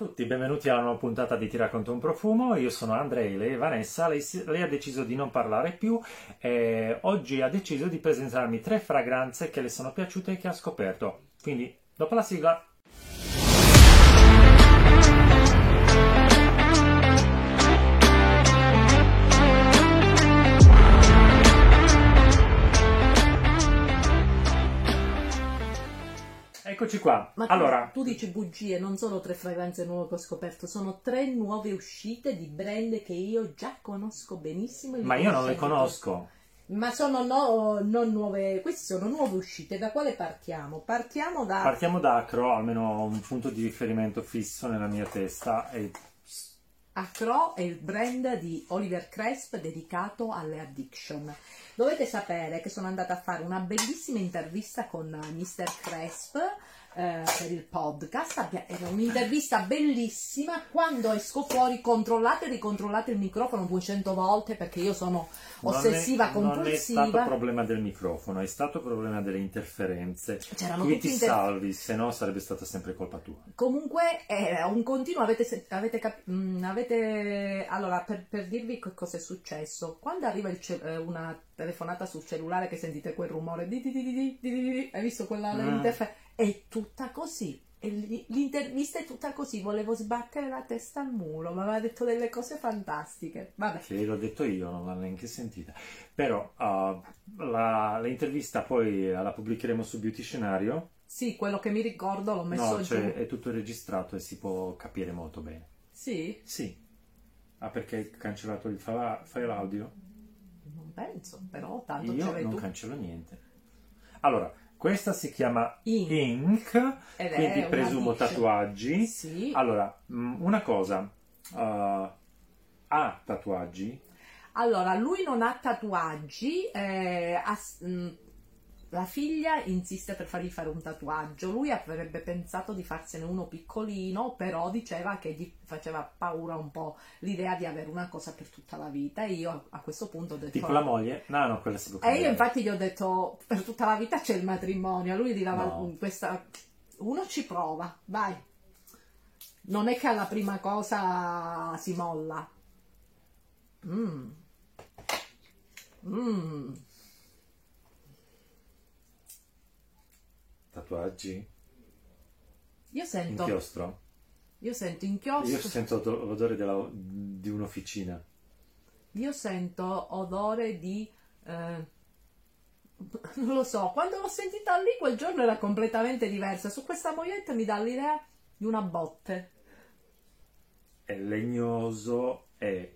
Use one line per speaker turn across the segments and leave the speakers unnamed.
tutti, benvenuti alla nuova puntata di Ti racconto un profumo. Io sono Andrei, lei è Vanessa. Lei, lei ha deciso di non parlare più e oggi ha deciso di presentarmi tre fragranze che le sono piaciute e che ha scoperto. Quindi, dopo la sigla. Eccoci qua.
Ma tu,
allora,
tu dici bugie, non sono tre fragranze nuove che ho scoperto, sono tre nuove uscite di brand che io già conosco benissimo.
ma io non le conosco.
Ma sono no- non nuove, queste sono nuove uscite. Da quale partiamo? Partiamo da...
Partiamo da Acro, almeno un punto di riferimento fisso nella mia testa. E
Acro è il brand di Oliver Cresp dedicato alle addiction. Dovete sapere che sono andata a fare una bellissima intervista con Mr. Cresp eh, per il podcast. Abbia, un'intervista bellissima. Quando esco fuori, controllate e ricontrollate il microfono 200 volte perché io sono ossessiva,
non è, compulsiva. Non è stato problema del microfono, è stato problema delle interferenze.
C'erano
Qui ti
inter...
salvi, se no sarebbe stata sempre colpa tua.
Comunque è un continuo. Avete, avete, cap- mm, avete... allora per, per dirvi che cosa è successo, quando arriva cel- eh, una telefonata sul cellulare che sentite quel rumore di di di di di, di, di, di hai visto quella
mm
è tutta così. E l'intervista è tutta così, volevo sbattere la testa al muro, ma aveva detto delle cose fantastiche. Vabbè,
Che l'ho detto io, non l'ho neanche sentita. Però uh, la- l'intervista poi la pubblicheremo su Beautitionario.
sì, quello che mi ricordo l'ho messo
No,
giù.
cioè è tutto registrato e si può capire molto bene.
Sì,
Sì. Ah, perché hai cancellato il file, audio?
non penso, però tanto
Io non
tu.
cancello niente. Allora, questa si chiama
Ink.
Ink, quindi presumo
diction.
tatuaggi.
Sì.
Allora, mh, una cosa, uh, ha tatuaggi?
Allora, lui non ha tatuaggi, eh, ha mh, la figlia insiste per fargli fare un tatuaggio, lui avrebbe pensato di farsene uno piccolino, però diceva che gli faceva paura un po' l'idea di avere una cosa per tutta la vita e io a questo punto ho detto...
Tipo la moglie? No, no, quella si può
E io
cambiare.
infatti gli ho detto, per tutta la vita c'è il matrimonio, lui dirava,
No.
questa... uno ci prova, vai. Non è che alla prima cosa si molla. Mm. Mm.
Tatuaggi?
Io sento,
Inchiostro?
io sento inchiostro,
Io sento od- l'odore della- di un'officina.
io sento odore di... eh, non lo so, quando l'ho sentita lì quel giorno era completamente diversa. Su questa moglietta mi dà l'idea di una botte.
È legnoso, è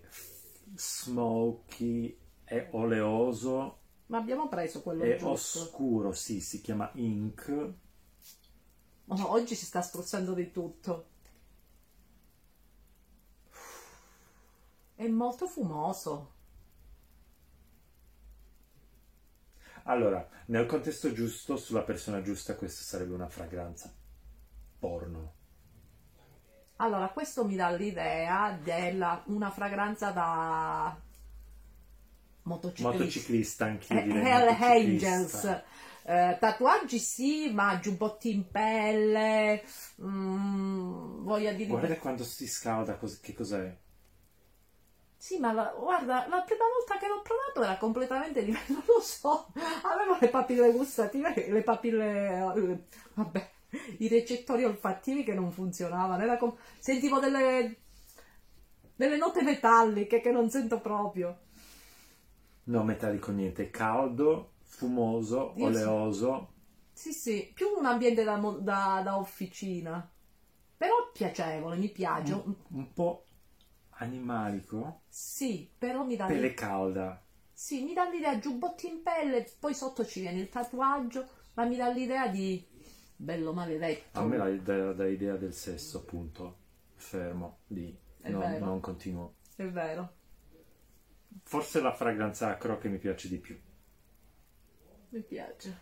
smoky, è oleoso,
Ma abbiamo preso quello
è
giusto.
oscuro, sì, si chiama Ink.
Oggi si sta spruzzando di tutto. È molto fumoso.
Allora, nel contesto giusto, sulla persona giusta, questa sarebbe una fragranza porno.
Allora, questo mi dà l'idea della una fragranza da motociclista.
Motociclista, anch'io
Eh,
direi.
Hell. Angels. Eh, tatuaggi sì, ma giubbotti in pelle. Mm, voglia di
Guarda quando si scalda, cos- che cos'è?
Sì, ma la- guarda, la prima volta che l'ho provato era completamente diverso, non lo so. Avevo le papille gustative, le papille, eh, vabbè, i recettori olfattivi che non funzionavano. Com- sentivo delle, delle note metalliche che non sento proprio.
No, metallico niente, caldo, fumoso,
Io sì.
oleoso.
Sì, sì, più un ambiente da, da- da officina. Però piacevole, mi piace.
Un, un po' animalico,
Sì, però mi dà...
pelle calda.
Sì, mi dà l'idea giubbotti in pelle, poi sotto ci viene il tatuaggio, ma mi dà l'idea di bello maledetto.
A me dà, dà- dà idea del sesso, appunto. Fermo, lì. Non, non continuo.
È vero,
Forse la fragranza acro che mi piace di più.
Mi piace.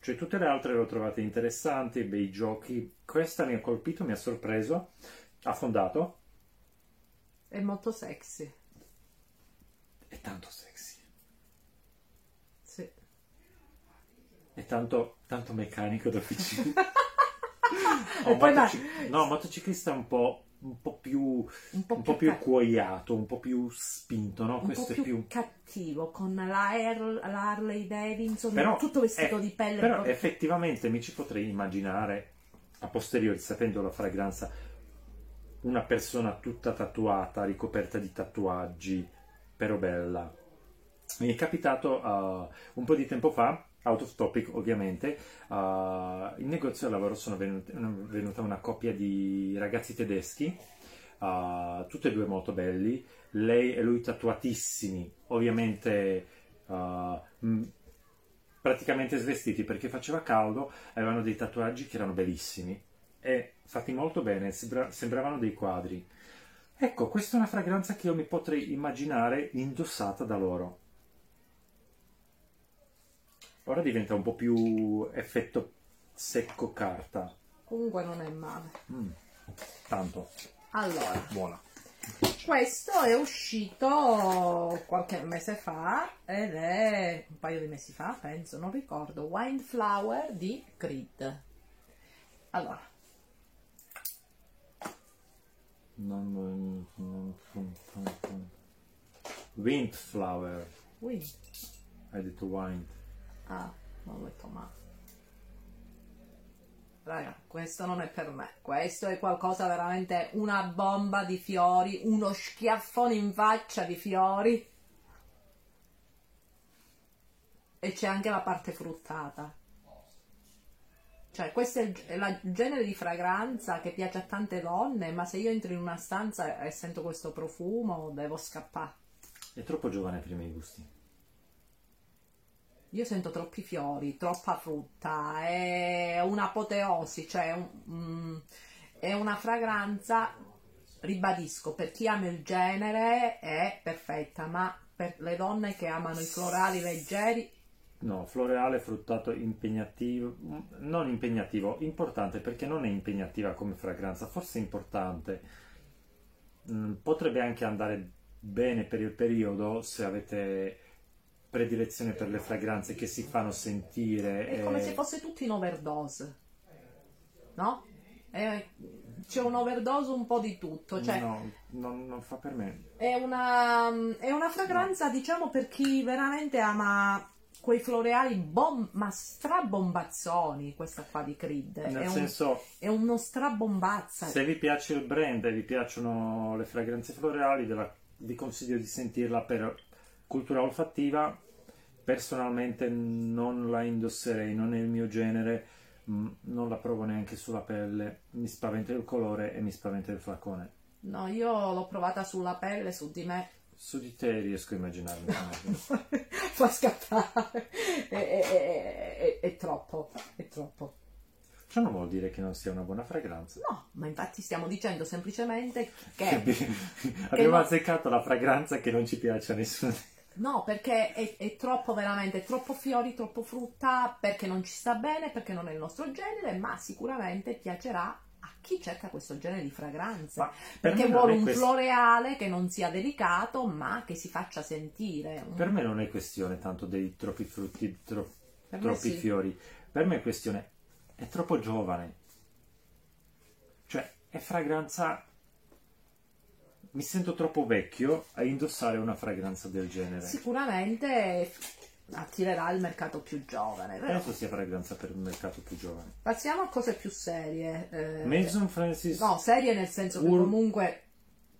Cioè tutte le altre le ho trovate interessanti, bei giochi. Questa mi ha colpito, mi ha sorpreso. Affondato.
È molto sexy.
È tanto sexy.
Sì.
È tanto, tanto meccanico d'officina.
E
Oh,
poi ma-
motoci- No, motociclista un po' un po' più,
un po'
un
più,
po' più
ca-
cuoiato, un po' più spinto, no?
un
Questo
po'
è
più
più...
cattivo con la, Air- la Harley Davidson
Però,
tutto vestito
eh,
di pelle
Però
proprio-
effettivamente mi ci potrei immaginare, a posteriori, sapendo la fragranza, una persona tutta tatuata, ricoperta di tatuaggi, però bella. Mi è capitato uh, un po' di tempo fa, out of topic ovviamente, uh, in negozio al lavoro sono venute- venuta una coppia di ragazzi tedeschi, uh, tutti e due molto belli, lei e lui tatuatissimi, ovviamente mh, praticamente svestiti perché faceva caldo, avevano dei tatuaggi che erano bellissimi e fatti molto bene, sembra- sembravano dei quadri. Ecco, questa è una fragranza che io mi potrei immaginare indossata da loro. Ora diventa un po' più effetto secco carta.
comunque non è male
Mm, Tanto,
allora
buona.
questo è uscito qualche mese fa ed è un paio di mesi fa penso non ricordo Windflower di Creed allora.
Windflower.
Wind
Hai detto wine.
Ah, non letto male. Raga, questo non è per me. Questo è qualcosa veramente una bomba di fiori, uno schiaffone in faccia di fiori. E c'è anche la parte fruttata. Cioè, questo è il genere di fragranza che piace a tante donne, ma se io entro in una stanza e sento questo profumo, devo scappare.
È troppo giovane per i miei gusti.
Io sento troppi fiori, troppa frutta, è un'apoteosi, cioè un- mm, è una fragranza, ribadisco, per chi ama il genere è perfetta, ma per le donne che amano i florali leggeri,
No, floreale fruttato impegnativo, non impegnativo, importante perché non è impegnativa come fragranza, forse importante. Mm, Potrebbe anche andare bene per il periodo se avete predilezione per le fragranze che si fanno sentire.
è come
e-
se fosse tutto in overdose, no? È- c'è un overdose un po' di tutto, cioè
No, non, non fa per me.
È una, è una fragranza, diciamo, per chi veramente ama quei floreali bom- ma strabombazzoni, questa qua di Creed.
Nel
È, un-
senso,
è uno strabombazza.
se vi piace il brand e vi piacciono le fragranze floreali, ve la- vi consiglio di sentirla per cultura olfattiva. Personalmente non la indosserei, non è il mio genere, mm, non la provo neanche sulla pelle, mi spaventa il colore e mi spaventa il flacone.
No, io l'ho provata sulla pelle, su di me.
Su di te riesco a immaginarmi.
Fa scappare. È, è- è- è- troppo, è troppo.
Ciò non vuol dire che non sia una buona fragranza.
No, ma infatti stiamo dicendo semplicemente che...
Abbiamo
no-
azzeccato la fragranza che non ci piace a nessuno.
No, perché è, è troppo veramente, troppo fiori, troppo frutta, perché non ci sta bene, perché non è il nostro genere, ma sicuramente piacerà a chi cerca questo genere di fragranze.
Ma per
perché vuole un
quest-
floreale che non sia delicato, ma che si faccia sentire.
Per me non è questione tanto dei troppi frutti, tro- troppi
sì.
fiori. Per me è questione è troppo giovane. Cioè, è fragranza mi sento troppo vecchio a indossare una fragranza del genere.
Sicuramente attirerà il mercato più giovane. vero?
Penso sia fragranza per il mercato più giovane.
Passiamo a cose più serie. eh,
Mason Francis
no, serie nel senso che
Ur-
comunque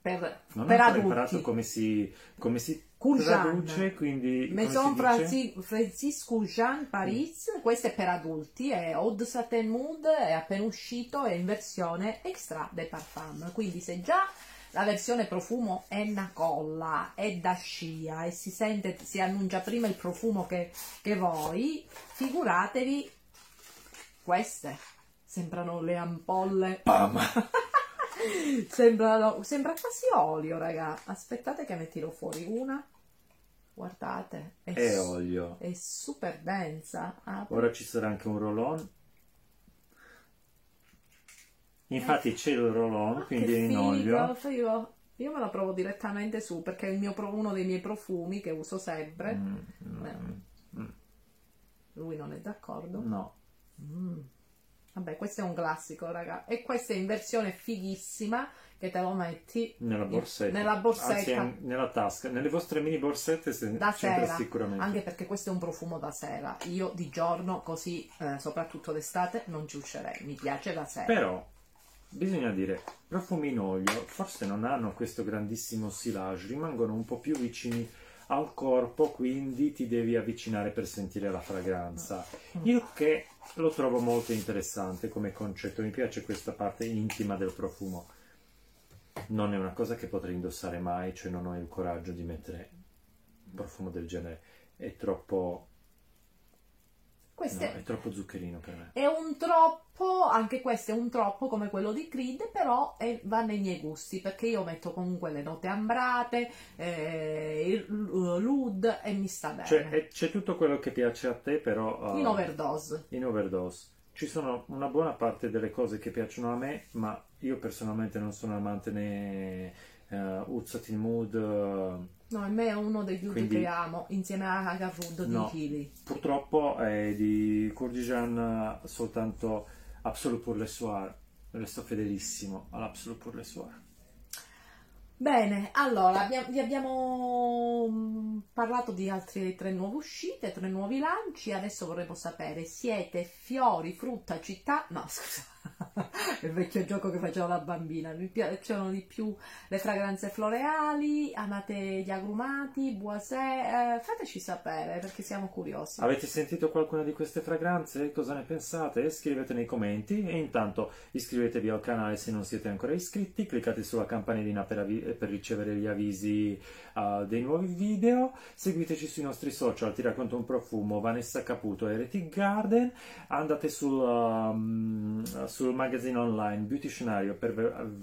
per,
non
per
ho ancora imparato
adulti.
come si, come si traduce, quindi
Maison
si dice?
Franci- Francisco Jean Paris, questo è per adulti, è de Satin Mood, è appena uscito, è in versione extra de parfum, quindi se già la versione profumo è una colla, è da scia e si sente, si annuncia prima il profumo che, che voi, figuratevi queste, sembrano le ampolle,
Pam!
sembrano, sembra quasi olio raga, aspettate che ne tiro fuori una, guardate, è
È
su-
olio.
è super densa. Apri.
Ora ci sarà anche un roll-on. Infatti c'è il roll-on,
Ah,
quindi in olio.
figo. Io me la provo direttamente su perché è il mio pro- uno dei miei profumi che uso sempre.
Mm, mm, mm.
Lui non è d'accordo.
No,
Mm. Vabbè, questo è un classico, raga. E questa è in versione fighissima che te lo metti
nella borsetta,
nella borsetta.
Anzi, nella tasca, nelle vostre mini borsette se
da sera,
sicuramente.
Anche perché questo è un profumo da sera. Io di giorno, così, eh, soprattutto d'estate, non ci uscirei. Mi piace da sera.
Però bisogna dire, profumi in olio forse non hanno questo grandissimo silage, rimangono un po' più vicini al corpo, quindi ti devi avvicinare per sentire la fragranza.
Mm.
Io che lo trovo molto interessante come concetto, mi piace questa parte intima del profumo. Non è una cosa che potrei indossare mai, cioè non ho il coraggio di mettere un profumo del genere, è troppo
questo
No,
è,
troppo zuccherino per me.
è un troppo, anche questo è un troppo come quello di Creed, però è- va nei miei gusti perché io metto comunque le note ambrate, eh, il l'oud e mi sta bene.
Cioè, è- c'è tutto quello che piace a te, però... uh,
In overdose.
in overdose. Ci sono una buona parte delle cose che piacciono a me, ma io personalmente non sono amante né uh, Uzzatin Mood. uh,
No, a me è uno degli
Quindi-
che amo, insieme a Agarwood
No.
di Healy.
purtroppo è di Courdijan uh, soltanto Absolute pour le soir. Resto fedelissimo all'Absolute pour le soir.
Bene, allora abbia- vi abbiamo mm, parlato di altre tre nuove uscite, tre nuovi lanci. Adesso vorremmo sapere: siete fiori, frutta, città? No, scusa, il vecchio gioco che facevo da bambina. Mi piacciono di più le fragranze floreali, amate gli agrumati, boisé. eh, fateci sapere perché siamo curiosi.
Avete sentito qualcuna di queste fragranze? Cosa ne pensate? Scrivete nei commenti e intanto iscrivetevi al canale se non siete ancora iscritti, cliccate sulla campanellina per, avi- per ricevere gli avvisi uh, dei nuovi video, seguiteci sui nostri social, ti racconto un profumo, Vanessa Caputo e Heretic Garden, andate sul, um, sul magazine online Beauty Scenario per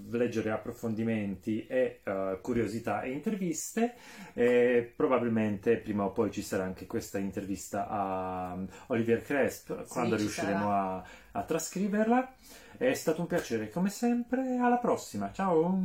leggere approfondimenti e uh, curiosità e interviste. E probabilmente prima o poi ci sarà anche questa intervista a um, Olivier Cresp quando
ci
riusciremo a, a trascriverla. È stato un piacere come sempre, alla prossima, ciao!